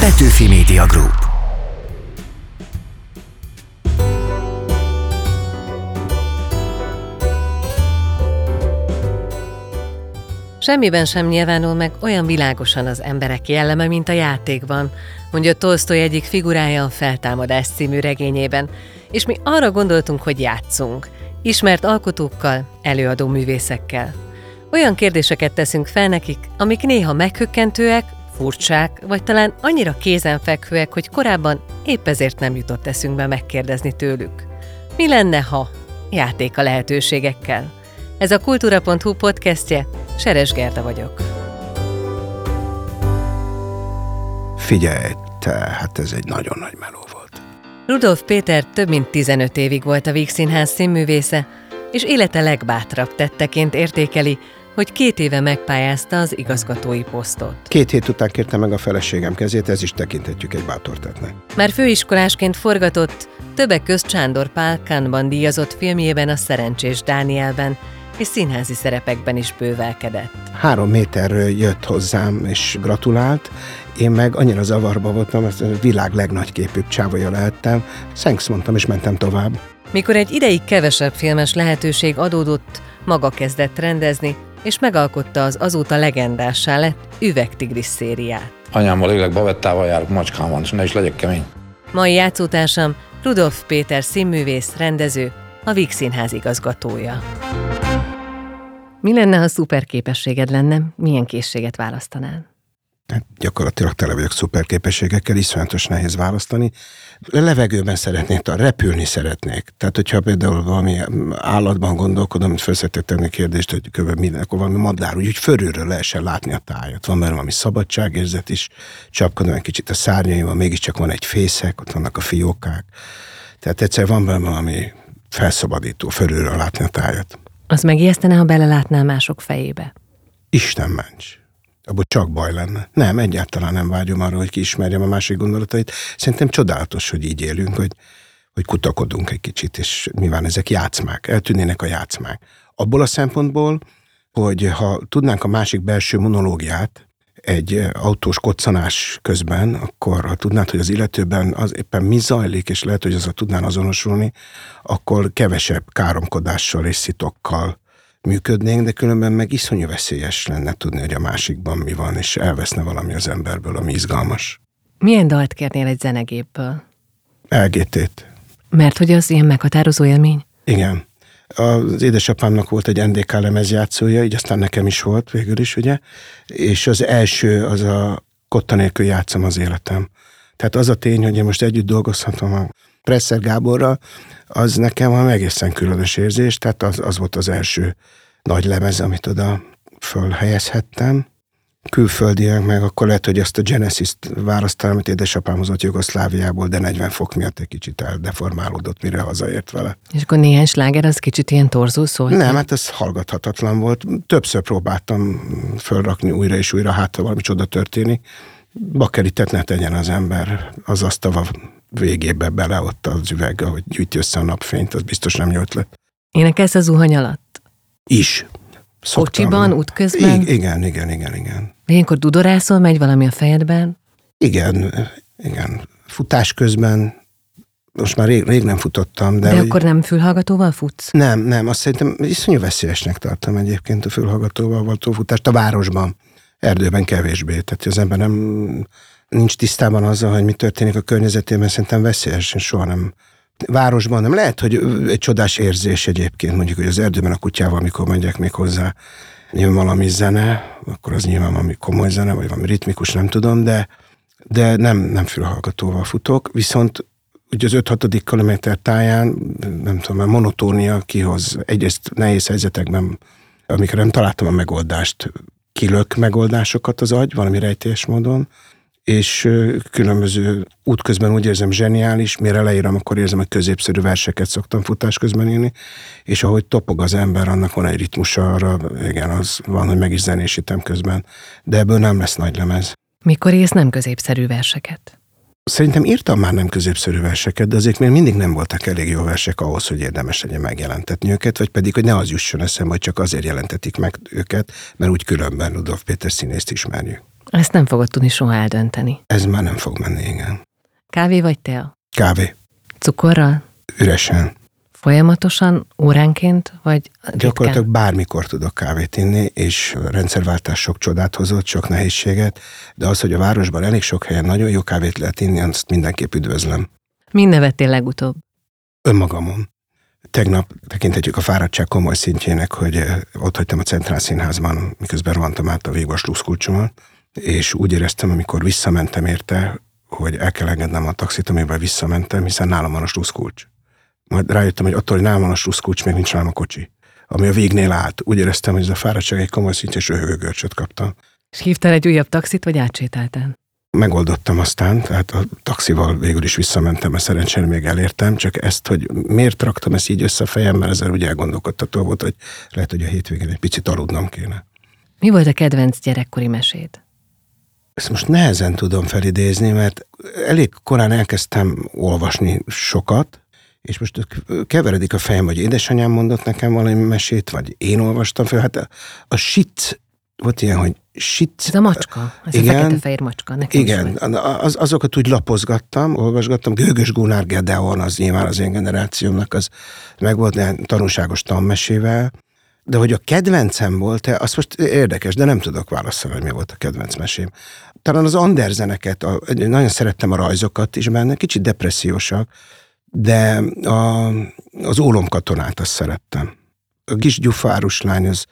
Petőfi Media Group. Semmiben sem nyilvánul meg olyan világosan az emberek jelleme, mint a játékban, mondja Tolstoy egyik figurája a Feltámadás című regényében, és mi arra gondoltunk, hogy játszunk, ismert alkotókkal, előadó művészekkel. Olyan kérdéseket teszünk fel nekik, amik néha meghökkentőek, furcsák, vagy talán annyira kézenfekvőek, hogy korábban épp ezért nem jutott eszünkbe megkérdezni tőlük. Mi lenne, ha? Játék a lehetőségekkel. Ez a Kultúra.hu podcastje, Seres Gerda vagyok. Figyelj, te, hát ez egy nagyon nagy meló volt. Rudolf Péter több mint 15 évig volt a Víg Színház színművésze, és élete legbátrabb tetteként értékeli, hogy két éve megpályázta az igazgatói posztot. Két hét után kérte meg a feleségem kezét, ez is tekinthetjük egy bátortetnek. Már főiskolásként forgatott, többek közt Csándor Pál Kanban díjazott filmjében a Szerencsés Dánielben, és színházi szerepekben is bővelkedett. Három méterről jött hozzám és gratulált, én meg annyira zavarba voltam, hogy a világ legnagyképűbb csávolya lehettem. Thanks mondtam, és mentem tovább. Mikor egy ideig kevesebb filmes lehetőség adódott, maga kezdett rendezni, és megalkotta az azóta legendássá lett Üvegtigris szériát. Anyámmal élek, bavettával járok, macskám van, és ne is legyek kemény. Mai játszótársam Rudolf Péter színművész, rendező, a Víg Színház igazgatója. Mi lenne, ha szuper képességed lenne? Milyen készséget választanál? Hát gyakorlatilag tele vagyok szuperképességekkel, iszonyatos nehéz választani. Levegőben szeretnék, repülni szeretnék. Tehát, hogyha például valami állatban gondolkodom, hogy felszedtek tenni kérdést, hogy kb. minden, akkor valami madár, úgy, hogy fölülről lehessen látni a tájat. Van benne valami szabadságérzet is, csapkodom egy kicsit a szárnyaimban, mégiscsak van egy fészek, ott vannak a fiókák. Tehát egyszer van benne valami felszabadító, fölülről látni a tájat. Az megijesztene, ha belelátnál mások fejébe? Isten ments. Abból csak baj lenne. Nem, egyáltalán nem vágyom arra, hogy kiismerjem a másik gondolatait. Szerintem csodálatos, hogy így élünk, hogy, hogy kutakodunk egy kicsit, és nyilván ezek játszmák, eltűnnének a játszmák. Abból a szempontból, hogy ha tudnánk a másik belső monológiát, egy autós koccanás közben, akkor ha tudnád, hogy az illetőben az éppen mi zajlik, és lehet, hogy azzal tudnán azonosulni, akkor kevesebb káromkodással és szitokkal működnénk, de különben meg iszonyú veszélyes lenne tudni, hogy a másikban mi van, és elveszne valami az emberből, ami izgalmas. Milyen dalt kérnél egy zenegépből? LGT-t. Mert hogy az ilyen meghatározó élmény? Igen. Az édesapámnak volt egy NDK lemezjátszója, így aztán nekem is volt végül is, ugye? És az első az a kotta nélkül játszom az életem. Tehát az a tény, hogy én most együtt dolgozhatom a Presser Gáborral, az nekem van egészen különös érzés, tehát az, az volt az első nagy lemez, amit oda fölhelyezhettem. Külföldiek meg akkor lehet, hogy azt a Genesis-t választanám, amit édesapám hozott Jugoszláviából, de 40 fok miatt egy kicsit eldeformálódott, mire hazaért vele. És akkor néhány sláger az kicsit ilyen torzó szólt? Nem, hát ez hallgathatatlan volt. Többször próbáltam fölrakni újra és újra, hát ha valami csoda történik. Bakeritet ne tegyen az ember az asztava végébe bele ott az üveg, ahogy gyűjti össze a napfényt, az biztos nem jó ötlet. Énekelsz a zuhany alatt? Is. Szoktam. Kocsiban, útközben? I- igen, igen, igen, igen. Ilyenkor dudorászol, megy valami a fejedben? Igen, igen. Futás közben, most már rég, rég nem futottam. De, de akkor nem fülhallgatóval futsz? Nem, nem, azt szerintem iszonyú veszélyesnek tartom egyébként a fülhallgatóval való futást a városban. Erdőben kevésbé. Tehát az ember nem nincs tisztában azzal, hogy mi történik a környezetében, szerintem veszélyes, én soha nem városban nem. Lehet, hogy egy csodás érzés egyébként, mondjuk, hogy az erdőben a kutyával, amikor megyek még hozzá, jön valami zene, akkor az nyilván valami komoly zene, vagy valami ritmikus, nem tudom, de, de nem, nem fülhallgatóval futok, viszont ugye az 5-6. kilométer táján, nem tudom, a monotónia kihoz, egyrészt nehéz helyzetekben, amikor nem találtam a megoldást, kilök megoldásokat az agy, valami rejtélyes módon, és különböző útközben úgy érzem zseniális, mire leírom, akkor érzem, hogy középszerű verseket szoktam futás közben írni, és ahogy topog az ember, annak van egy ritmusa arra, igen, az van, hogy meg is zenésítem közben, de ebből nem lesz nagy lemez. Mikor írsz nem középszerű verseket? Szerintem írtam már nem középszerű verseket, de azért még mindig nem voltak elég jó versek ahhoz, hogy érdemes legyen megjelentetni őket, vagy pedig, hogy ne az jusson eszembe, hogy csak azért jelentetik meg őket, mert úgy különben Rudolf Péter színészt ismerjük. Ezt nem fogod tudni soha eldönteni. Ez már nem fog menni, igen. Kávé vagy tea? Kávé. Cukorral? Üresen. Folyamatosan, óránként, vagy ritkán? Gyakorlatilag bármikor tudok kávét inni, és a rendszerváltás sok csodát hozott, sok nehézséget, de az, hogy a városban elég sok helyen nagyon jó kávét lehet inni, azt mindenképp üdvözlöm. Min nevettél legutóbb? Önmagamon. Tegnap tekintetjük a fáradtság komoly szintjének, hogy eh, ott hagytam a Centrál Színházban, miközben rohantam át a végvas kulcsomat, és úgy éreztem, amikor visszamentem érte, hogy el kell engednem a taxit, amivel visszamentem, hiszen nálam van a sluszkulcs. Majd rájöttem, hogy attól, hogy nálam van a sluszkulcs, még nincs nálam a kocsi. Ami a végnél állt. Úgy éreztem, hogy ez a fáradtság egy komoly szintje, és röhögörcsöt kaptam. És hívtál egy újabb taxit, vagy átsétáltál? Megoldottam aztán, tehát a taxival végül is visszamentem, mert szerencsére még elértem, csak ezt, hogy miért raktam ezt így össze a fejemmel, ezzel úgy elgondolkodtató volt, hogy lehet, hogy a hétvégén egy picit aludnom kéne. Mi volt a kedvenc gyerekkori meséd? Ezt most nehezen tudom felidézni, mert elég korán elkezdtem olvasni sokat, és most keveredik a fejem, hogy édesanyám mondott nekem valami mesét, vagy én olvastam fel. Hát a, a shit, volt ilyen, hogy shit. Ez a macska, ez Igen. a fekete-fehér macska. Nekem Igen, az, azokat úgy lapozgattam, olvasgattam. Gőgös Gunnar Gedeon, az nyilván az én generációmnak, az meg volt ilyen tanulságos tanmesével, de hogy a kedvencem volt-e, az most érdekes, de nem tudok válaszolni, hogy mi volt a kedvenc mesém. Talán az Anderseneket, a, nagyon szerettem a rajzokat is benne, kicsit depressziósak, de a, az ólomkatonát azt szerettem. A kis gyufárus lány az,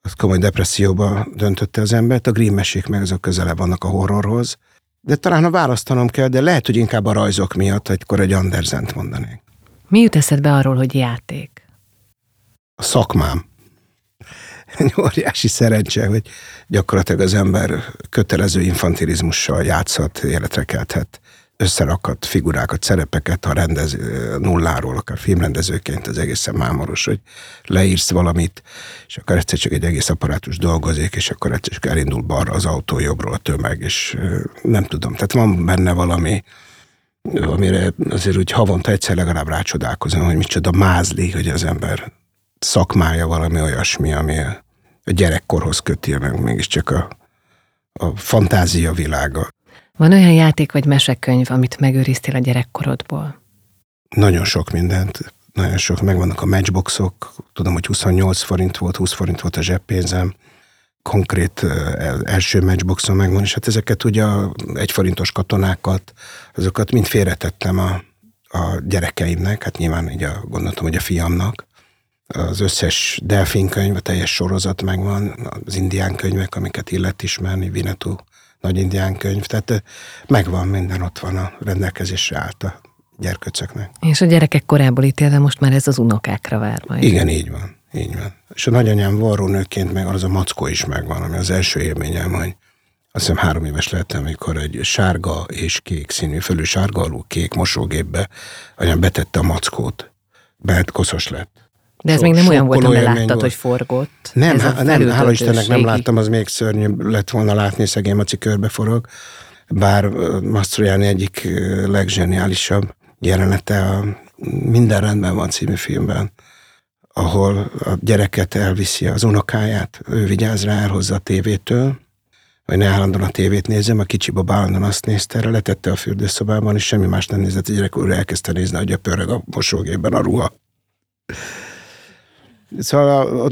az komoly depresszióba döntötte az embert, a Grimm mesék meg azok közelebb vannak a horrorhoz. De talán ha választanom kell, de lehet, hogy inkább a rajzok miatt, akkor egy Andersent mondanék. Mi jut eszedbe arról, hogy játék? A szakmám. Egy óriási szerencse, hogy gyakorlatilag az ember kötelező infantilizmussal játszhat, életre kelthet, összerakat figurákat, szerepeket, ha rendez nulláról, akár filmrendezőként, az egészen mámoros, hogy leírsz valamit, és akkor egyszer csak egy egész apparátus dolgozik, és akkor egyszer csak elindul balra az autó, jobbról a tömeg, és nem tudom. Tehát van benne valami, amire azért úgy havonta egyszer legalább rácsodálkozom, hogy micsoda mázli, hogy az ember szakmája valami olyasmi, ami a gyerekkorhoz köti, meg mégiscsak a, a fantázia világa. Van olyan játék vagy mesekönyv, amit megőriztél a gyerekkorodból? Nagyon sok mindent, nagyon sok, megvannak a matchboxok, tudom, hogy 28 forint volt, 20 forint volt a zseppénzem, konkrét első matchboxon megvan, és hát ezeket ugye egyforintos katonákat, azokat mind félretettem a, a gyerekeimnek, hát nyilván így a, gondoltam, hogy a fiamnak. Az összes delfinkönyv, a teljes sorozat megvan, az indián könyvek, amiket illet ismerni, Vinetú nagy indián könyv, tehát eh, megvan, minden ott van a rendelkezésre állt a gyerköcöknek. És a gyerekek korából ítélve most már ez az unokákra vár majd. Igen, így van. Így van. És a nagyanyám varrónőként meg az a mackó is megvan, ami az első élményem, hogy azt hiszem három éves lettem, amikor egy sárga és kék színű, fölül sárga alul kék mosógépbe anyám betette a mackót. Mert koszos lett. De ez Sok- még nem olyan volt, élmény láttad, volt. hogy forgott. Nem, há- nem hála Istennek nem láttam, az még szörnyűbb lett volna látni, szegény Maci körbe forog. Bár Mastroianni egyik legzseniálisabb jelenete a Minden rendben van című filmben, ahol a gyereket elviszi az unokáját, ő vigyáz rá, elhozza a tévétől, hogy ne állandóan a tévét nézzem, a kicsi baba állandóan azt nézte, erre letette a fürdőszobában, és semmi más nem nézett, a gyerek újra elkezdte nézni, hogy a pörög a mosógépben a ruha. Szóval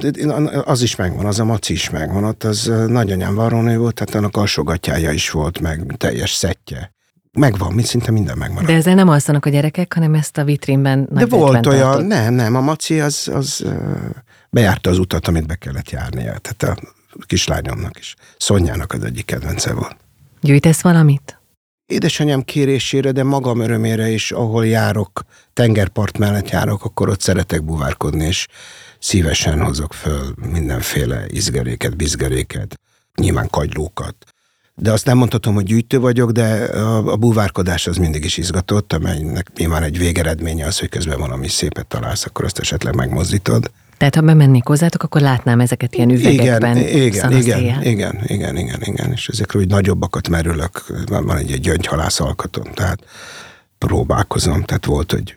az is megvan, az a maci is megvan, ott az nagyanyám varrónő volt, tehát annak alsógatjája is volt, meg teljes szettje. Megvan, mint szinte minden megmaradt. De ezzel nem alszanak a gyerekek, hanem ezt a vitrínben De nagy volt betben olyan, tartott. nem, nem, a maci az, az bejárta az utat, amit be kellett járnia. Tehát a kislányomnak is. Szonyának az egyik kedvence volt. Gyűjtesz valamit? Édesanyám kérésére, de magam örömére is, ahol járok, tengerpart mellett járok, akkor ott szeretek buvárkodni, és szívesen hozok föl mindenféle izgeréket, bizgeréket, nyilván kagylókat. De azt nem mondhatom, hogy gyűjtő vagyok, de a, a búvárkodás az mindig is izgatott, amelynek nyilván egy végeredménye az, hogy közben valami szépet találsz, akkor azt esetleg megmozdítod. Tehát ha bemennék hozzátok, akkor látnám ezeket ilyen üvegekben. Igen, igen, igen, igen, igen, igen, igen, és ezekről úgy nagyobbakat merülök, van, van egy, egy gyöngyhalász alkatom, tehát próbálkozom, tehát volt, hogy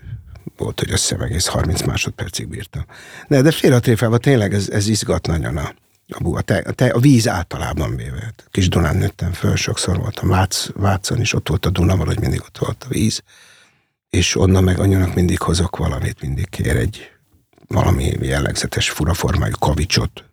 volt, hogy össze egész 30 másodpercig bírtam. De, de félre a tréfába tényleg ez, ez izgat nagyon a, A, a, te, a, te, a víz általában véve. Kis Dunán nőttem föl, sokszor voltam Vác, Vácon, és ott volt a Duna, valahogy mindig ott volt a víz. És onnan meg anyának mindig hozok valamit, mindig kér egy valami jellegzetes furaformájú kavicsot,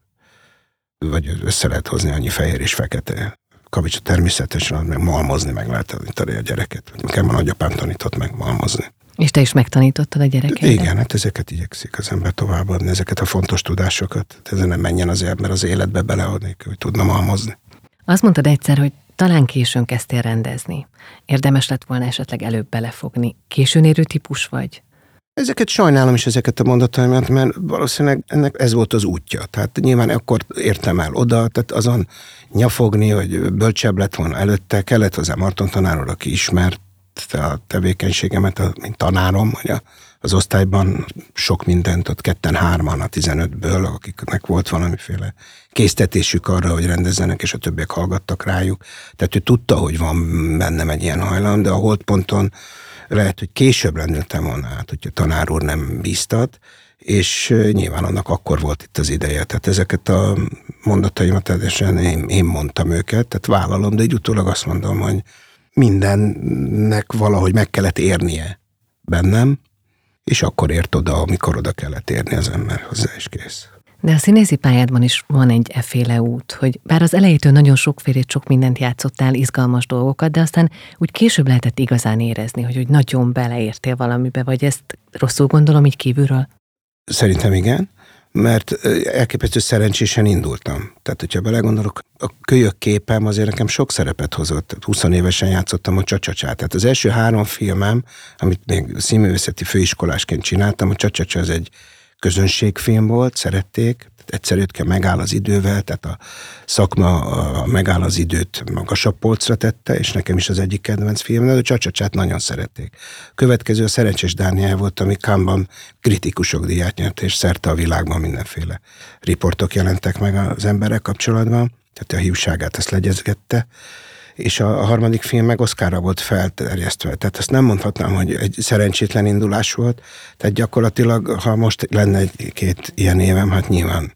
vagy össze lehet hozni annyi fehér és fekete kavicsot természetesen, meg malmozni meg lehet tanítani a gyereket. Nekem a nagyapám tanított meg malmozni. És te is megtanítottad a gyereket? Igen, hát ezeket igyekszik az ember továbbadni, ezeket a fontos tudásokat. Ezen nem menjen az ember az életbe beleadni, hogy tudna malmozni. Azt mondtad egyszer, hogy talán későn kezdtél rendezni. Érdemes lett volna esetleg előbb belefogni. Későn érő típus vagy? Ezeket sajnálom is, ezeket a mondataimat, mert valószínűleg ennek ez volt az útja. Tehát nyilván akkor értem el oda, tehát azon nyafogni, hogy bölcsebb lett volna előtte, kellett hozzá Marton tanár aki ismert a tevékenységemet, mint tanárom, hogy az osztályban sok mindent, ott ketten-hárman a 15-ből, akiknek volt valamiféle késztetésük arra, hogy rendezzenek, és a többiek hallgattak rájuk. Tehát ő tudta, hogy van bennem egy ilyen hajlam, de a holdponton lehet, hogy később lendültem volna át, hogyha tanár úr nem bíztat, és nyilván annak akkor volt itt az ideje. Tehát ezeket a mondataimat teljesen én, én mondtam őket, tehát vállalom, de egy utólag azt mondom, hogy mindennek valahogy meg kellett érnie bennem, és akkor ért oda, amikor oda kellett érni az ember hozzá, is kész. De a színészi pályádban is van egy efféle út, hogy bár az elejétől nagyon sokfélét, sok mindent játszottál, izgalmas dolgokat, de aztán úgy később lehetett igazán érezni, hogy, hogy nagyon beleértél valamibe, vagy ezt rosszul gondolom így kívülről? Szerintem igen, mert elképesztő szerencsésen indultam. Tehát, hogyha belegondolok, a kölyök képem azért nekem sok szerepet hozott. 20 évesen játszottam a csacsacsát. Tehát az első három filmem, amit még színművészeti főiskolásként csináltam, a csacsacsá az egy közönségfilm volt, szerették, egyszerűt kell megáll az idővel, tehát a szakma a megáll az időt magasabb polcra tette, és nekem is az egyik kedvenc film, de a Csacsacsát nagyon szerették. Következő a Szerencsés Dániel volt, ami Kámban kritikusok díját nyert, és szerte a világban mindenféle riportok jelentek meg az emberek kapcsolatban, tehát a hívságát ezt legyezgette és a, a harmadik film meg Oszkára volt felterjesztve. Tehát azt nem mondhatnám, hogy egy szerencsétlen indulás volt. Tehát gyakorlatilag, ha most lenne egy-két ilyen évem, hát nyilván,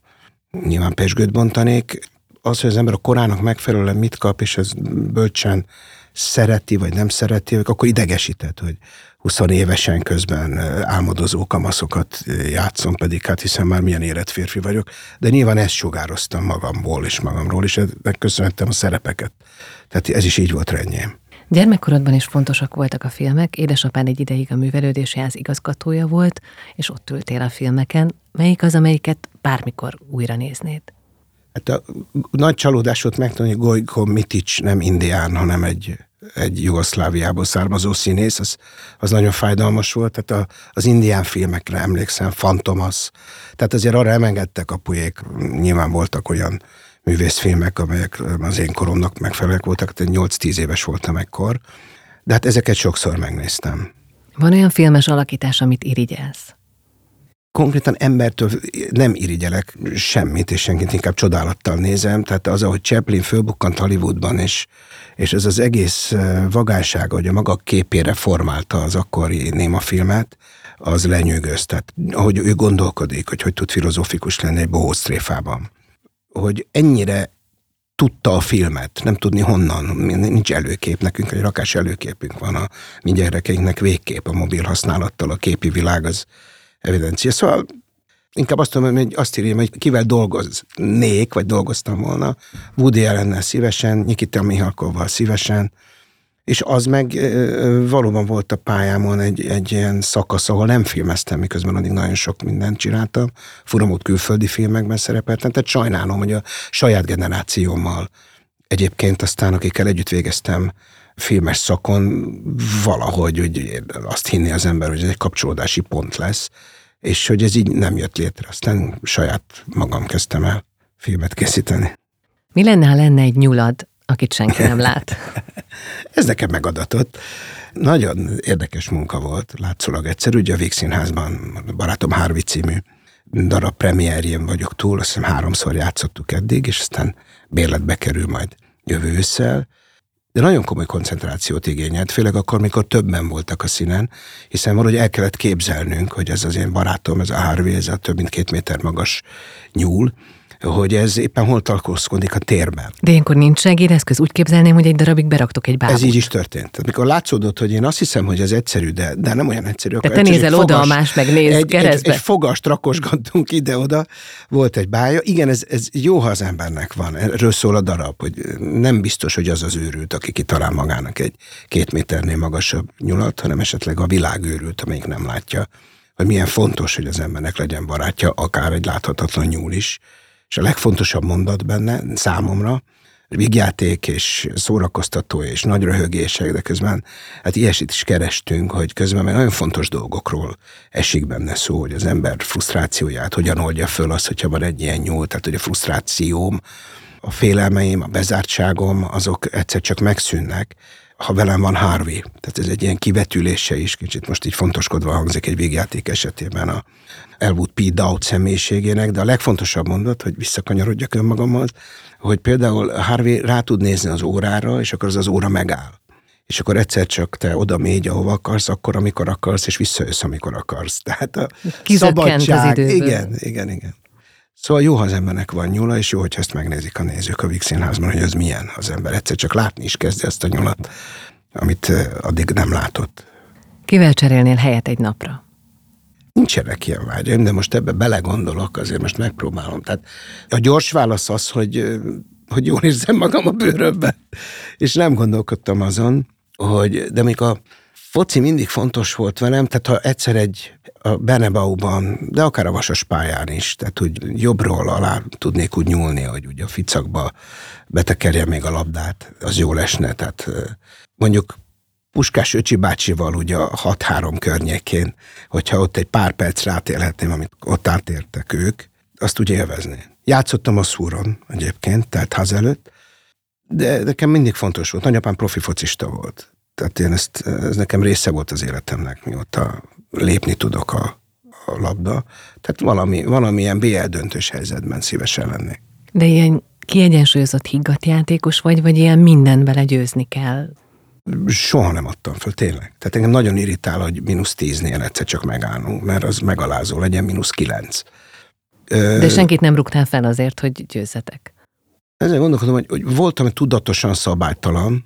nyilván pesgőt bontanék. Az, hogy az ember a korának megfelelően mit kap, és ez bölcsen szereti, vagy nem szereti, akkor idegesített, hogy 20 évesen közben álmodozó kamaszokat játszom, pedig hát hiszen már milyen érett férfi vagyok, de nyilván ezt sugároztam magamból és magamról, és megköszönhettem a szerepeket. Tehát ez is így volt rendjén. Gyermekkorodban is fontosak voltak a filmek, édesapád egy ideig a művelődési ház igazgatója volt, és ott ültél a filmeken. Melyik az, amelyiket bármikor újra néznéd? Hát a nagy csalódás volt megtanulni, hogy Gojko Mitic nem indián, hanem egy egy Jugoszláviából származó színész, az, az nagyon fájdalmas volt, tehát a, az indián filmekre emlékszem, Fantomas, tehát azért arra emengedtek a pujék, nyilván voltak olyan művészfilmek, amelyek az én koromnak megfelelőek voltak, tehát 8-10 éves voltam ekkor, de hát ezeket sokszor megnéztem. Van olyan filmes alakítás, amit irigyelsz? konkrétan embertől nem irigyelek semmit, és senkit inkább csodálattal nézem. Tehát az, ahogy Chaplin fölbukkant Hollywoodban, és, és ez az egész vagánsága, hogy a maga képére formálta az akkori némafilmet, az lenyűgöz. Tehát ahogy ő gondolkodik, hogy hogy tud filozófikus lenni egy tréfában. Hogy ennyire tudta a filmet, nem tudni honnan, nincs előkép, nekünk egy rakás előképünk van a mi gyerekeinknek végkép a mobil használattal, a képi világ az evidencia. Szóval inkább azt tudom, hogy azt írjam, hogy kivel dolgoznék, vagy dolgoztam volna. Woody Allennel szívesen, Nikita Mihalkovval szívesen, és az meg valóban volt a pályámon egy, egy ilyen szakasz, ahol nem filmeztem, miközben addig nagyon sok mindent csináltam. Furamót külföldi filmekben szerepeltem, tehát sajnálom, hogy a saját generációmmal egyébként aztán, akikkel együtt végeztem filmes szakon valahogy hogy azt hinni az ember, hogy ez egy kapcsolódási pont lesz, és hogy ez így nem jött létre. Aztán saját magam kezdtem el filmet készíteni. Mi lenne, ha lenne egy nyulad, akit senki nem lát? ez nekem megadatott. Nagyon érdekes munka volt, látszólag egyszerű. Ugye a Végszínházban Barátom Harvey című darab premierjén vagyok túl, azt hiszem háromszor játszottuk eddig, és aztán bérletbe kerül majd jövő ősszel de nagyon komoly koncentrációt igényelt, főleg akkor, mikor többen voltak a színen, hiszen valahogy el kellett képzelnünk, hogy ez az én barátom, ez a Harvey, ez a több mint két méter magas nyúl, hogy ez éppen hol tartózkodik a térben. De ilyenkor nincs segédeszköz, úgy képzelném, hogy egy darabig beraktok egy bábút. Ez így is történt. Mikor látszódott, hogy én azt hiszem, hogy ez egyszerű, de, de nem olyan egyszerű. De te nézel oda, a más meg néz egy, keresztbe. Egy, egy fogast rakosgattunk ide-oda, volt egy bája. Igen, ez, ez jó, ha az embernek van. Erről szól a darab, hogy nem biztos, hogy az az őrült, aki kitalál magának egy két méternél magasabb nyulat, hanem esetleg a világ őrült, amelyik nem látja, hogy milyen fontos, hogy az embernek legyen barátja, akár egy láthatatlan nyúl is. És a legfontosabb mondat benne számomra, vígjáték és szórakoztató és nagy röhögések, de közben hát ilyesit is kerestünk, hogy közben meg nagyon fontos dolgokról esik benne szó, hogy az ember frusztrációját hogyan oldja föl az, hogyha van egy ilyen nyúl, tehát hogy a frusztrációm, a félelmeim, a bezártságom, azok egyszer csak megszűnnek, ha velem van Harvey. Tehát ez egy ilyen kivetülése is, kicsit most így fontoskodva hangzik egy végjáték esetében a Elwood P. Dowd személyiségének, de a legfontosabb mondat, hogy visszakanyarodjak önmagamhoz, hogy például Harvey rá tud nézni az órára, és akkor az az óra megáll. És akkor egyszer csak te oda mégy, ahova akarsz, akkor, amikor akarsz, és visszajössz, amikor akarsz. Tehát a Kizökkent szabadság, az időből. igen, igen, igen. Szóval jó, ha az embernek van nyula, és jó, hogy ezt megnézik a nézők a Vix Színházban, hogy az milyen az ember. Egyszer csak látni is kezdi ezt a nyulat, amit addig nem látott. Kivel cserélnél helyet egy napra? Nincsenek ilyen vágyaim, de most ebbe belegondolok, azért most megpróbálom. Tehát a gyors válasz az, hogy, hogy jól érzem magam a bőrömben. És nem gondolkodtam azon, hogy, de még a foci mindig fontos volt velem, tehát ha egyszer egy a Benebauban, de akár a vasas pályán is, tehát úgy jobbról alá tudnék úgy nyúlni, hogy úgy a ficakba betekerje még a labdát, az jól esne, tehát eh, mondjuk Puskás Öcsi bácsival ugye a 6-3 környékén, hogyha ott egy pár perc rátélhetném, amit ott átértek ők, azt úgy élvezni. Játszottam a szúron egyébként, tehát ház előtt, de nekem mindig fontos volt. Nagyapám profi focista volt. Tehát én ezt, ez nekem része volt az életemnek, mióta lépni tudok a, a labda. Tehát valami, valamilyen BL döntős helyzetben szívesen lennék. De ilyen kiegyensúlyozott higgadt játékos vagy, vagy ilyen minden vele győzni kell? Soha nem adtam föl, tényleg. Tehát engem nagyon irritál, hogy mínusz tíznél egyszer csak megállunk, mert az megalázó legyen mínusz kilenc. De senkit nem rúgtál fel azért, hogy győzzetek. Ezzel gondolkodom, hogy, hogy voltam tudatosan szabálytalan,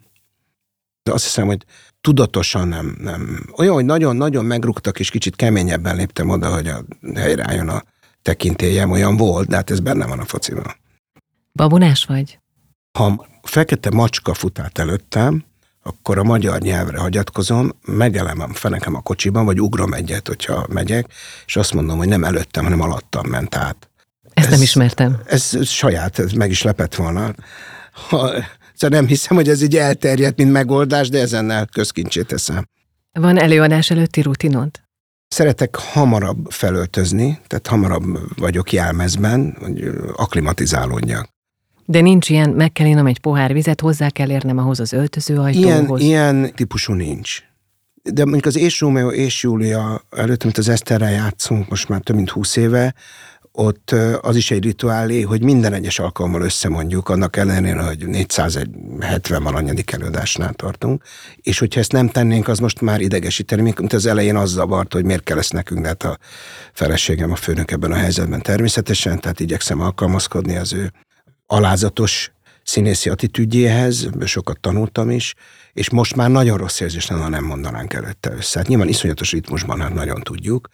de azt hiszem, hogy tudatosan nem, nem. Olyan, hogy nagyon-nagyon megrúgtak, és kicsit keményebben léptem oda, hogy a helyreálljon a tekintélyem, olyan volt, de hát ez benne van a fociban. Babonás vagy? Ha fekete macska fut át előttem, akkor a magyar nyelvre hagyatkozom, megelemem fenekem a kocsiban, vagy ugrom egyet, hogyha megyek, és azt mondom, hogy nem előttem, hanem alattam ment át. Ezt ez, nem ismertem. Ez, ez saját, ez meg is lepett volna. Ha, szóval nem hiszem, hogy ez így elterjedt, mint megoldás, de ezennel közkincsét teszem. Van előadás előtti rutinod? Szeretek hamarabb felöltözni, tehát hamarabb vagyok jelmezben, hogy aklimatizálódjak. De nincs ilyen, meg kell innom egy pohár vizet, hozzá kell érnem ahhoz az öltözőajtóhoz. Ilyen, ilyen típusú nincs. De mondjuk az És Rómeó és Júlia előtt, amit az Eszterrel játszunk most már több mint húsz éve, ott az is egy rituálé, hogy minden egyes alkalommal összemondjuk, annak ellenére, hogy 470 valanyadik előadásnál tartunk, és hogyha ezt nem tennénk, az most már idegesíteni, mint az elején az zavart, hogy miért kell ezt nekünk, de hát a feleségem a főnök ebben a helyzetben természetesen, tehát igyekszem alkalmazkodni az ő alázatos színészi attitűdjéhez, sokat tanultam is, és most már nagyon rossz érzés lenne, ha nem mondanánk előtte össze. Hát nyilván iszonyatos ritmusban hát nagyon tudjuk,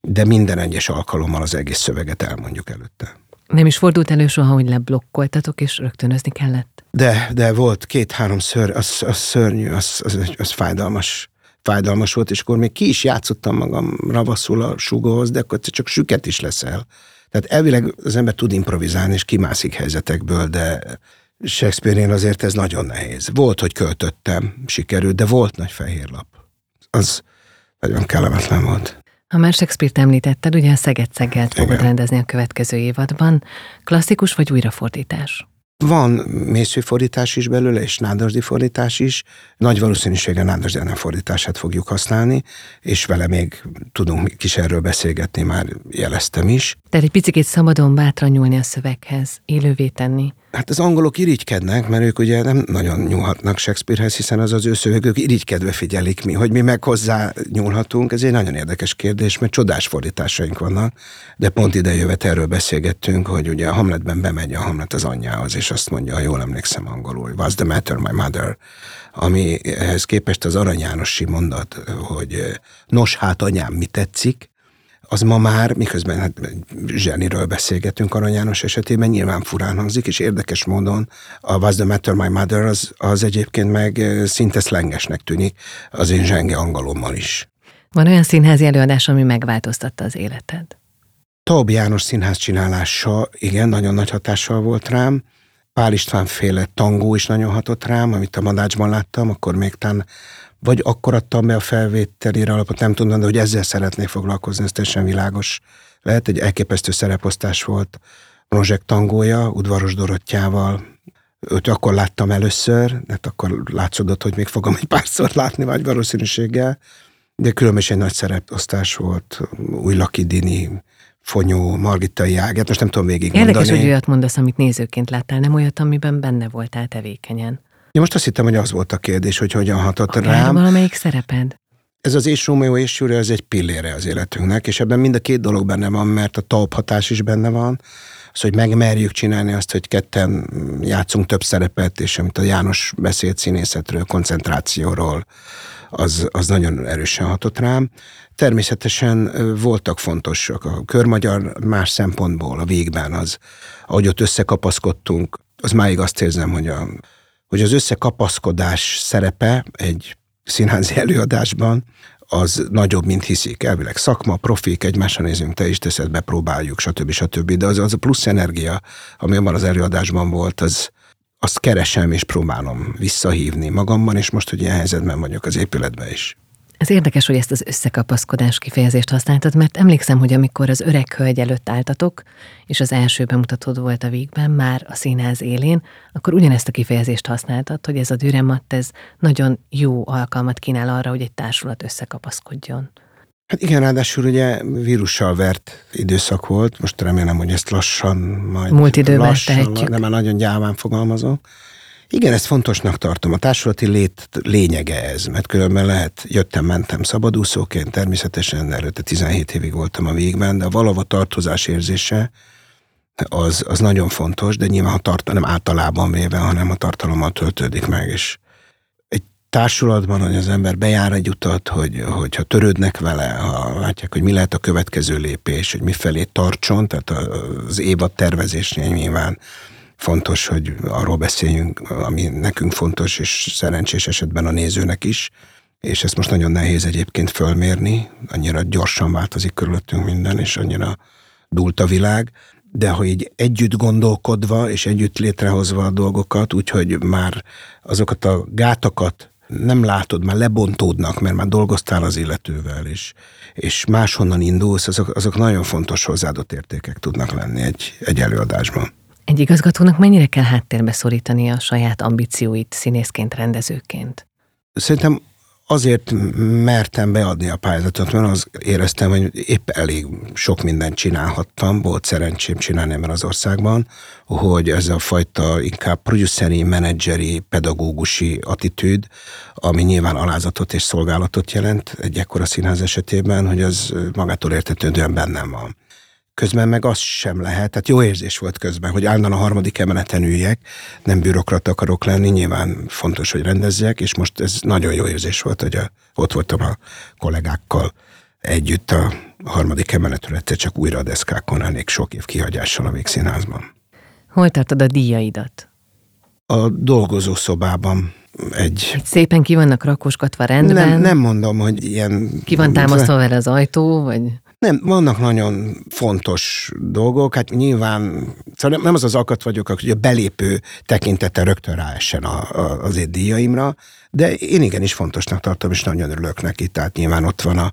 de minden egyes alkalommal az egész szöveget elmondjuk előtte. Nem is fordult elő soha, hogy leblokkoltatok, és rögtönözni kellett? De, de volt két-három ször, az, az szörnyű, az, az, az fájdalmas fájdalmas volt, és akkor még ki is játszottam magam ravaszul a sugóhoz, de akkor csak süket is leszel. Tehát elvileg az ember tud improvizálni, és kimászik helyzetekből, de Shakespeare-én azért ez nagyon nehéz. Volt, hogy költöttem, sikerült, de volt nagy fehér lap. Az nagyon kellemetlen volt. Ha már Shakespeare-t említetted, ugye a Szeged Szeggelt fogod rendezni a következő évadban. Klasszikus vagy újrafordítás? Van mészőfordítás is belőle, és nádasdi fordítás is. Nagy valószínűséggel nádasdi nem fordítását fogjuk használni, és vele még tudunk is erről beszélgetni, már jeleztem is. Tehát egy picit szabadon bátran nyúlni a szöveghez, élővé tenni. Hát az angolok irigykednek, mert ők ugye nem nagyon nyúlhatnak Shakespearehez, hiszen az az ő szövegük irigykedve figyelik mi, hogy mi meg hozzá nyúlhatunk. Ez egy nagyon érdekes kérdés, mert csodás fordításaink vannak, de pont ide jövet erről beszélgettünk, hogy ugye a Hamletben bemegy a Hamlet az anyjához, és azt mondja, ha jól emlékszem angolul, what's the matter, my mother, ami ehhez képest az Arany Jánosi mondat, hogy nos hát anyám, mi tetszik, az ma már, miközben hát zseniről beszélgetünk Arany János esetében, nyilván furán hangzik, és érdekes módon a What's the Matter My Mother az, az egyébként meg szinte szlengesnek tűnik az én zsenge angolommal is. Van olyan színházi előadás, ami megváltoztatta az életed? Taub János színház csinálása, igen, nagyon nagy hatással volt rám. Pál István féle tangó is nagyon hatott rám, amit a Madácsban láttam, akkor még tán vagy akkor adtam be a felvételére alapot, nem tudom, de hogy ezzel szeretnék foglalkozni, ez teljesen világos. Lehet, egy elképesztő szereposztás volt Rozsek tangója, udvaros Dorottyával, őt akkor láttam először, hát akkor látszódott, hogy még fogom egy párszor látni, vagy valószínűséggel, de különben egy nagy szereposztás volt, új Laki Dini, Fonyó, Margitai Ágát, most nem tudom végig Érdekes, hogy olyat mondasz, amit nézőként láttál, nem olyat, amiben benne voltál tevékenyen. Ja, most azt hittem, hogy az volt a kérdés, hogy hogyan hatott Akár rám. valamelyik szereped? Ez az és Romeo és Júlia az egy pillére az életünknek, és ebben mind a két dolog benne van, mert a talp hatás is benne van, az, hogy megmerjük csinálni azt, hogy ketten játszunk több szerepet, és amit a János beszélt színészetről, koncentrációról, az, az nagyon erősen hatott rám. Természetesen voltak fontosak a körmagyar más szempontból a végben az, ahogy ott összekapaszkodtunk, az máig azt érzem, hogy a hogy az összekapaszkodás szerepe egy színházi előadásban az nagyobb, mint hiszik. Elvileg szakma, profik, egymásra nézünk, te is teszed, bepróbáljuk, stb. stb. De az, az a plusz energia, ami abban az előadásban volt, az, azt keresem és próbálom visszahívni magamban, és most, hogy ilyen helyzetben vagyok az épületben is. Ez érdekes, hogy ezt az összekapaszkodás kifejezést használtad, mert emlékszem, hogy amikor az öreg hölgy előtt álltatok, és az első bemutatód volt a végben, már a színház élén, akkor ugyanezt a kifejezést használtad, hogy ez a dürematt, ez nagyon jó alkalmat kínál arra, hogy egy társulat összekapaszkodjon. Hát igen, ráadásul ugye vírussal vert időszak volt, most remélem, hogy ezt lassan majd... Múlt időben lassan, tehetjük. De már nagyon gyáván fogalmazom. Igen, ezt fontosnak tartom. A társulati lét lényege ez, mert különben lehet, jöttem, mentem szabadúszóként, természetesen előtte 17 évig voltam a végben, de a valahova tartozás érzése az, az nagyon fontos, de nyilván a tart, nem általában véve, hanem a tartalommal töltődik meg, és egy társulatban, hogy az ember bejár egy utat, hogy, hogyha törődnek vele, ha látják, hogy mi lehet a következő lépés, hogy mifelé tartson, tehát az évad tervezésnél nyilván fontos, hogy arról beszéljünk, ami nekünk fontos, és szerencsés esetben a nézőnek is, és ezt most nagyon nehéz egyébként fölmérni, annyira gyorsan változik körülöttünk minden, és annyira dúlt a világ, de hogy így együtt gondolkodva és együtt létrehozva a dolgokat, úgyhogy már azokat a gátakat nem látod, már lebontódnak, mert már dolgoztál az illetővel, és, és máshonnan indulsz, azok, azok nagyon fontos hozzáadott értékek tudnak lenni egy, egy előadásban. Egy igazgatónak mennyire kell háttérbe szorítani a saját ambícióit színészként, rendezőként? Szerintem azért mertem beadni a pályázatot, mert az éreztem, hogy épp elég sok mindent csinálhattam, volt szerencsém csinálni ebben az országban, hogy ez a fajta inkább produceri, menedzseri, pedagógusi attitűd, ami nyilván alázatot és szolgálatot jelent egy ekkora színház esetében, hogy az magától értetődően bennem van. Közben meg az sem lehet, tehát jó érzés volt közben, hogy állandóan a harmadik emeleten üljek, nem bürokrata akarok lenni, nyilván fontos, hogy rendezzek, és most ez nagyon jó érzés volt, hogy a, ott voltam a kollégákkal együtt a harmadik emeletről egyszer csak újra a deszkákon elég sok év kihagyással a Végszínházban. Hol tartod a díjaidat? A dolgozó szobában egy... Egy szépen ki vannak rakosgatva rendben? Nem, nem mondom, hogy ilyen... Ki van támasztva vele az ajtó, vagy... Nem, vannak nagyon fontos dolgok, hát nyilván, szóval nem az az akat vagyok, hogy a belépő tekintete rögtön ráessen a, a, az én díjaimra, de én igenis fontosnak tartom, és nagyon örülök neki, tehát nyilván ott van a,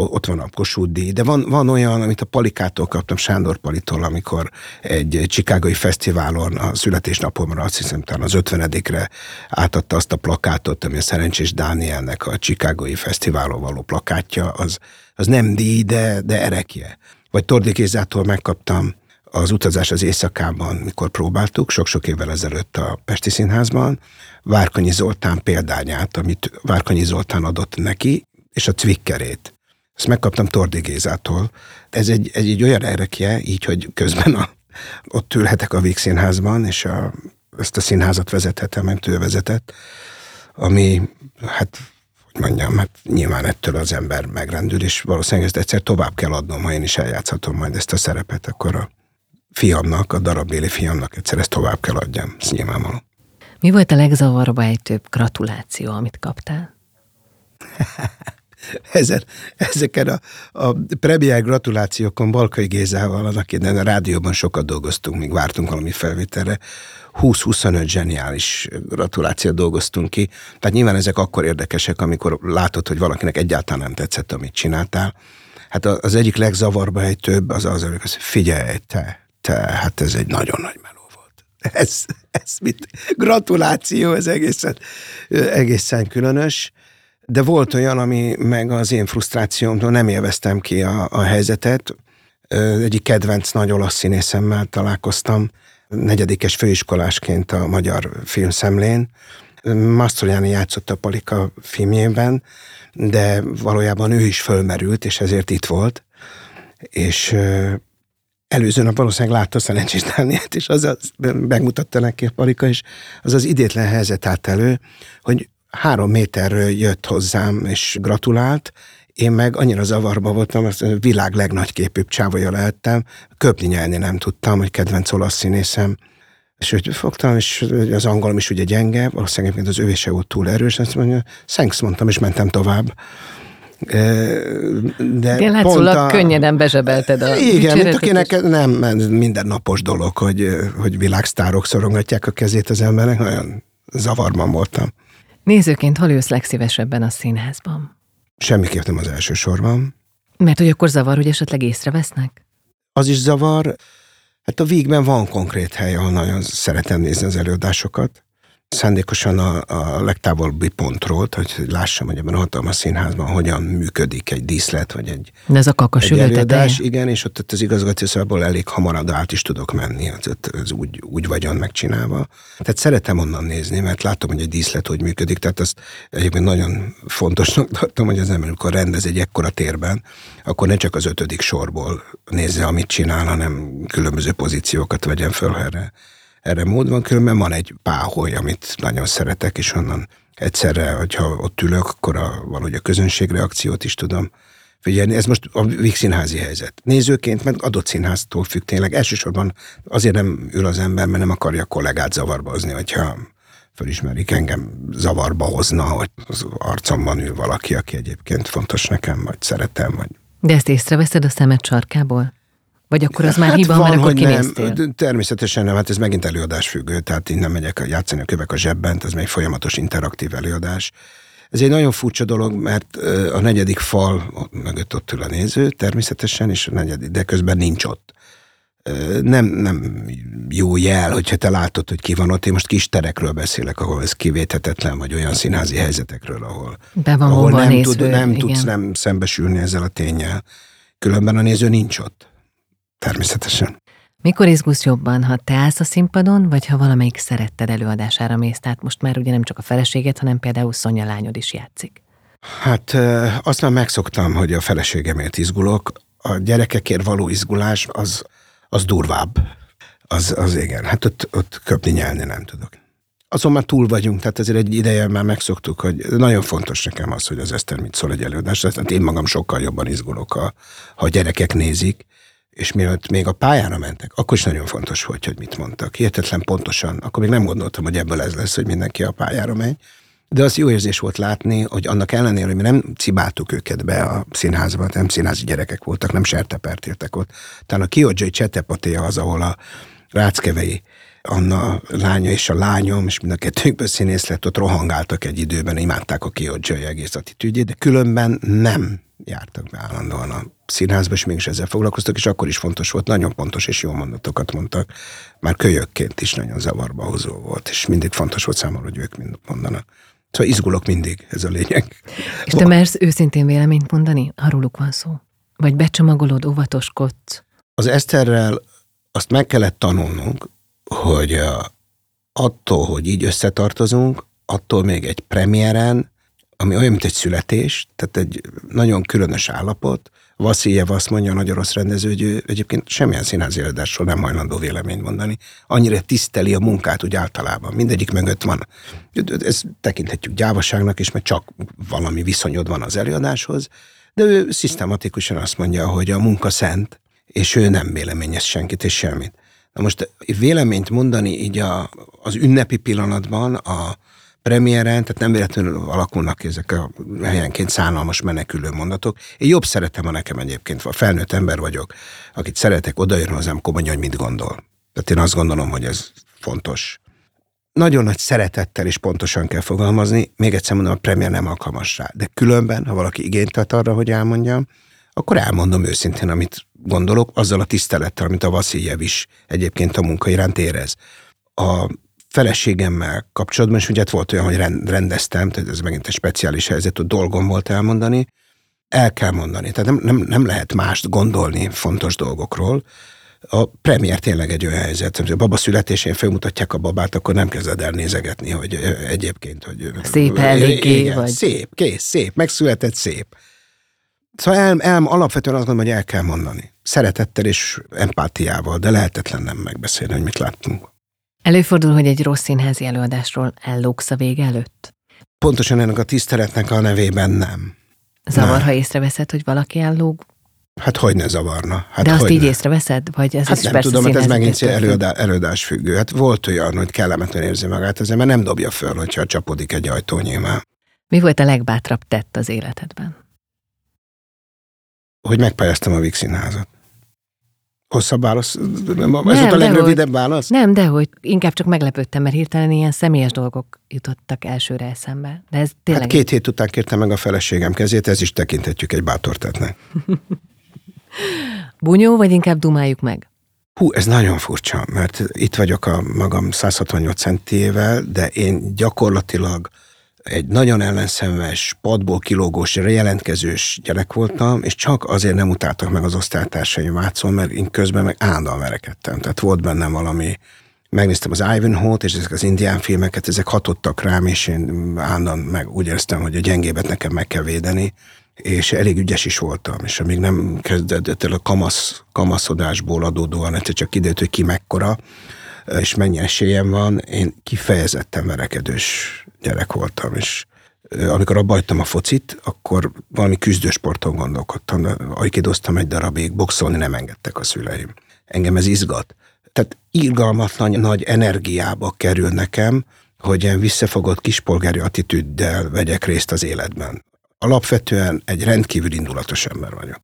ott van a Kossuth díj, de van, van olyan, amit a Palikától kaptam, Sándor Palitól, amikor egy csikágai fesztiválon a születésnapomra, azt hiszem talán az 50-re átadta azt a plakátot, ami a Szerencsés Dánielnek a csikágai fesztiválon való plakátja, az, az nem díj, de, de erekje. Vagy Tordi Gézától megkaptam az utazás az éjszakában, mikor próbáltuk, sok-sok évvel ezelőtt a Pesti Színházban, Várkonyi Zoltán példányát, amit Várkonyi Zoltán adott neki, és a cvikkerét. Ezt megkaptam Tordi Gézától. Ez egy, egy, egy olyan erekje, így, hogy közben a, ott ülhetek a Víg Színházban, és a, ezt a színházat vezethetem, mert ő vezetett, ami, hát, hogy mondjam, hát nyilván ettől az ember megrendül, és valószínűleg ezt egyszer tovább kell adnom, ha én is eljátszhatom majd ezt a szerepet, akkor a fiamnak, a darabéli fiamnak egyszer ezt tovább kell adjam, ez nyilvánvaló. Mi volt a legzavarba ejtőbb gratuláció, amit kaptál? Ezen, ezeken a, a premier gratulációkon Balkai Gézával, annak a rádióban sokat dolgoztunk, míg vártunk valami felvételre, 20-25 zseniális gratulációt dolgoztunk ki. Tehát nyilván ezek akkor érdekesek, amikor látod, hogy valakinek egyáltalán nem tetszett, amit csináltál. Hát az egyik legzavarba egy több az az, hogy figyelj, te, te, hát ez egy nagyon nagy meló volt. Ez, ez mit? Gratuláció, ez egészen, egészen különös. De volt olyan, ami meg az én frusztrációmtól nem élveztem ki a, a helyzetet. Egyik kedvenc nagy olasz színészemmel találkoztam, negyedikes főiskolásként a Magyar Filmszemlén. Mastroianni játszott a Palika filmjében, de valójában ő is fölmerült, és ezért itt volt. És előző nap valószínűleg látta Szerencsés Dánielt, és az, az megmutatta neki a Palika, és az az idétlen helyzet állt elő, hogy három méterről jött hozzám, és gratulált, én meg annyira zavarba voltam, hogy a világ legnagyképűbb csávolya lehettem, köpni nyelni nem tudtam, hogy kedvenc olasz színészem, és úgy fogtam, és az angolom is ugye gyenge, valószínűleg az ő se volt túl erős, azt mondja, thanks mondtam, és mentem tovább. De látszólag a... könnyeden bezsebelted a Igen, mint akinek nem mindennapos dolog, hogy, hogy világsztárok szorongatják a kezét az embernek, nagyon zavarban voltam. Nézőként hol ülsz legszívesebben a színházban? Semmiképp nem az első sorban. Mert hogy akkor zavar, hogy esetleg észrevesznek? Az is zavar. Hát a végben van konkrét hely, ahol nagyon szeretem nézni az előadásokat szándékosan a, a legtávolabbi pontról, hogy lássam, hogy ebben a hatalmas színházban hogyan működik egy díszlet, vagy egy, De ez a kakas egy előadás. Igen, és ott, ott az igazgatószobából elég hamar át is tudok menni, az, az úgy, úgy vagyon megcsinálva. Tehát szeretem onnan nézni, mert látom, hogy egy díszlet hogy működik, tehát azt egyébként nagyon fontosnak tartom, hogy az ember, amikor rendez egy ekkora térben, akkor ne csak az ötödik sorból nézze, amit csinál, hanem különböző pozíciókat vegyen föl erre erre mód van, különben van egy páholy, amit nagyon szeretek, és onnan egyszerre, hogyha ott ülök, akkor a, valahogy a közönségreakciót is tudom figyelni. Ez most a Víg színházi helyzet. Nézőként, meg adott színháztól függ tényleg. Elsősorban azért nem ül az ember, mert nem akarja a kollégát zavarba hozni, hogyha fölismerik engem zavarba hozna, hogy az arcomban ül valaki, aki egyébként fontos nekem, vagy szeretem, vagy de ezt észreveszed a szemed sarkából? Vagy akkor az már hát hiba, van, mert akkor kinéztél? Nem. Természetesen nem, hát ez megint előadás függő, tehát én nem megyek játszani a kövek a zsebben, ez még folyamatos interaktív előadás. Ez egy nagyon furcsa dolog, mert a negyedik fal mögött ott ül a néző, természetesen, és a negyedik, de közben nincs ott. Nem, nem jó jel, hogyha te látod, hogy ki van ott. Én most kis terekről beszélek, ahol ez kivéthetetlen, vagy olyan színházi helyzetekről, ahol, Be van ahol nem, néző, tud, nem tudsz nem szembesülni ezzel a tényel. Különben a néző nincs ott. Természetesen. Mikor izgulsz jobban, ha te állsz a színpadon, vagy ha valamelyik szeretted előadására mész? Tehát most már ugye nem csak a feleséget, hanem például Szonya lányod is játszik. Hát azt már megszoktam, hogy a feleségemért izgulok. A gyerekekért való izgulás az, az durvább. Az, az igen, hát ott, ott köpni nyelni nem tudok. Azon már túl vagyunk, tehát ezért egy ideje már megszoktuk, hogy nagyon fontos nekem az, hogy az Eszter mit szól egy előadás. Tehát én magam sokkal jobban izgulok, ha, ha a gyerekek nézik, és mielőtt még a pályára mentek, akkor is nagyon fontos volt, hogy mit mondtak. Hihetetlen pontosan. Akkor még nem gondoltam, hogy ebből ez lesz, hogy mindenki a pályára megy. De az jó érzés volt látni, hogy annak ellenére, hogy mi nem cibáltuk őket be a színházba, nem színházi gyerekek voltak, nem sertepert értek ott. Tehát a Kiodzsai Csetepatéja az, ahol a Ráckevei Anna lánya és a lányom, és mind a kettőnkből színész lett, ott rohangáltak egy időben, imádták a Kiodzsai egész attitűdjét, de különben nem jártak be állandóan a színházba, és mégis ezzel foglalkoztak, és akkor is fontos volt, nagyon pontos és jó mondatokat mondtak. Már kölyökként is nagyon zavarba hozó volt, és mindig fontos volt számomra, hogy ők mind mondanak. Szóval izgulok mindig, ez a lényeg. És te mersz őszintén véleményt mondani? Arróluk van szó? Vagy becsomagolod, óvatoskodsz? Az Eszterrel azt meg kellett tanulnunk, hogy attól, hogy így összetartozunk, attól még egy premiéren, ami olyan, mint egy születés, tehát egy nagyon különös állapot. Vassziljev azt mondja, a nagyon rossz rendező, hogy ő egyébként semmilyen színházi előadásról nem hajlandó véleményt mondani. Annyira tiszteli a munkát úgy általában. Mindegyik mögött van. Ezt tekinthetjük gyávaságnak is, mert csak valami viszonyod van az előadáshoz, de ő szisztematikusan azt mondja, hogy a munka szent, és ő nem véleményez senkit és semmit. Na most véleményt mondani így a, az ünnepi pillanatban, a premiéren, tehát nem véletlenül alakulnak ezek a helyenként szánalmas menekülő mondatok. Én jobb szeretem, ha nekem egyébként, a felnőtt ember vagyok, akit szeretek, odajön hozzám, akkor mondja, hogy mit gondol. Tehát én azt gondolom, hogy ez fontos. Nagyon nagy szeretettel és pontosan kell fogalmazni, még egyszer mondom, a premier nem alkalmas rá. De különben, ha valaki igényt tart arra, hogy elmondjam, akkor elmondom őszintén, amit gondolok, azzal a tisztelettel, amit a Vasiljev is egyébként a munka iránt érez. A feleségemmel kapcsolatban, és ugye hát volt olyan, hogy rendeztem, tehát ez megint egy speciális helyzet, hogy dolgom volt elmondani, el kell mondani. Tehát nem, nem, nem lehet mást gondolni fontos dolgokról. A premier tényleg egy olyan helyzet, hogy a baba születésén felmutatják a babát, akkor nem kezded el nézegetni, hogy egyébként, hogy... Szép eléggé, vagy... Szép, kész, szép, megszületett szép. Szóval el, el, alapvetően azt gondolom, hogy el kell mondani. Szeretettel és empátiával, de lehetetlen nem megbeszélni, hogy mit láttunk. Előfordul, hogy egy rossz színházi előadásról ellóksz a vége előtt? Pontosan ennek a tiszteletnek a nevében nem. Zavar, nem. ha észreveszed, hogy valaki ellóg? Hát hogy ne zavarna? Hát De azt hogy így észreveszed? Vagy ez hát nem tudom, mert ez megint előadás, előadás függő. Hát volt olyan, hogy kellemetlen érzi magát, azért mert nem dobja föl, hogyha csapodik egy ajtó nyilván. Mi volt a legbátrabb tett az életedben? Hogy megpályáztam a Vix Színházat. Hosszabb válasz? Nem, ez volt a legrövidebb válasz? Nem, de hogy inkább csak meglepődtem, mert hirtelen ilyen személyes dolgok jutottak elsőre eszembe. De ez tényleg... Hát két hét után kértem meg a feleségem kezét, ez is tekinthetjük egy bátortetnek. Bunyó, vagy inkább dumáljuk meg? Hú, ez nagyon furcsa, mert itt vagyok a magam 168 centiével, de én gyakorlatilag egy nagyon ellenszenves, padból kilógós, jelentkezős gyerek voltam, és csak azért nem utáltak meg az osztálytársaim Vácon, mert én közben meg állandóan verekedtem. Tehát volt bennem valami, megnéztem az Ivanhoe-t, és ezek az indián filmeket, ezek hatottak rám, és én állandóan meg úgy éreztem, hogy a gyengébet nekem meg kell védeni, és elég ügyes is voltam, és amíg nem kezdett el a kamasz, kamaszodásból adódóan, egyszer csak kiderült, hogy ki mekkora, és mennyi esélyem van, én kifejezetten verekedős gyerek voltam, és amikor abba a focit, akkor valami küzdősporton gondolkodtam. Aikidoztam egy darabig, boxolni nem engedtek a szüleim. Engem ez izgat. Tehát irgalmatlan nagy energiába kerül nekem, hogy ilyen visszafogott kispolgári attitűddel vegyek részt az életben. Alapvetően egy rendkívül indulatos ember vagyok.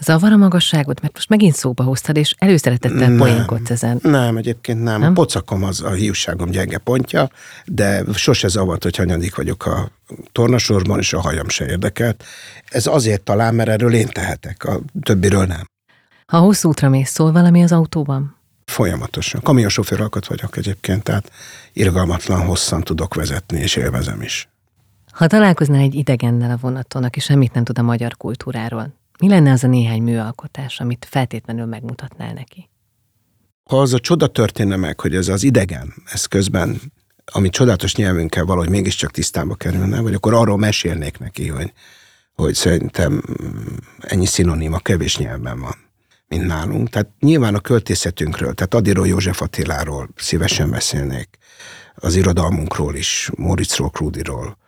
Zavar a magasságot? Mert most megint szóba hoztad, és előszeretettel poénkodsz ezen. Nem, egyébként nem. nem. Pocakom az a hiúságom gyenge pontja, de sose zavart, hogy hanyadik vagyok a tornasorban, és a hajam se érdekelt. Ez azért talán, mert erről én tehetek, a többiről nem. Ha hosszú útra mész, szól valami az autóban? Folyamatosan. Kamionsofőr alkat vagyok egyébként, tehát irgalmatlan hosszan tudok vezetni, és élvezem is. Ha találkoznál egy idegennel a vonaton, aki semmit nem tud a magyar kultúráról, mi lenne az a néhány műalkotás, amit feltétlenül megmutatnál neki? Ha az a csoda történne meg, hogy ez az idegen, ez közben, ami csodálatos nyelvünkkel valahogy mégiscsak tisztába kerülne, vagy akkor arról mesélnék neki, hogy, hogy szerintem ennyi szinoníma kevés nyelvben van, mint nálunk. Tehát nyilván a költészetünkről, tehát Adiró József Attiláról szívesen beszélnék, az irodalmunkról is, Moritzról, Krúdiról,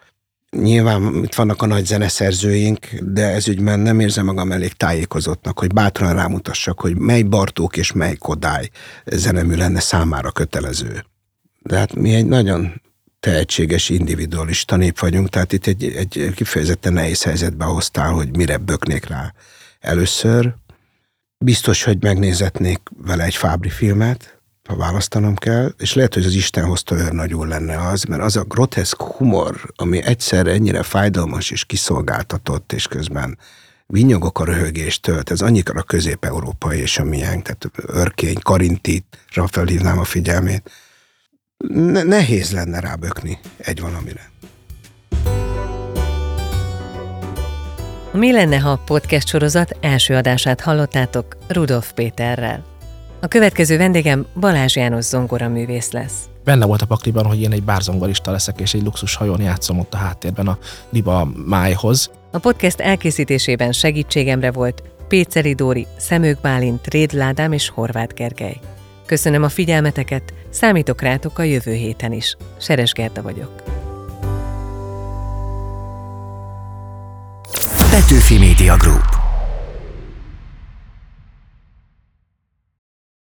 Nyilván itt vannak a nagy zeneszerzőink, de ez ügyben nem érzem magam elég tájékozottnak, hogy bátran rámutassak, hogy mely Bartók és mely Kodály zenemű lenne számára kötelező. De hát mi egy nagyon tehetséges individualista nép vagyunk, tehát itt egy, egy kifejezetten nehéz helyzetbe hoztál, hogy mire böknék rá először. Biztos, hogy megnézetnék vele egy Fábri filmet, ha választanom kell, és lehet, hogy az Isten hozta őrnagyul lenne az, mert az a groteszk humor, ami egyszer ennyire fájdalmas és kiszolgáltatott, és közben vinyogok a röhögéstől, ez annyira közép-európai és a miénk, tehát örkény, karintítra felhívnám a figyelmét. Ne- nehéz lenne rábökni egy valamire. Mi lenne, ha a podcast sorozat első adását hallottátok Rudolf Péterrel. A következő vendégem Balázs János zongoraművész lesz. Benne volt a pakliban, hogy én egy bárzongorista leszek, és egy luxus hajón játszom ott a háttérben a Liba májhoz. A podcast elkészítésében segítségemre volt Péceli Dóri, Szemők Bálint, Réd Ládám és Horváth Gergely. Köszönöm a figyelmeteket, számítok rátok a jövő héten is. Seres Gerda vagyok. Petőfi Media Group.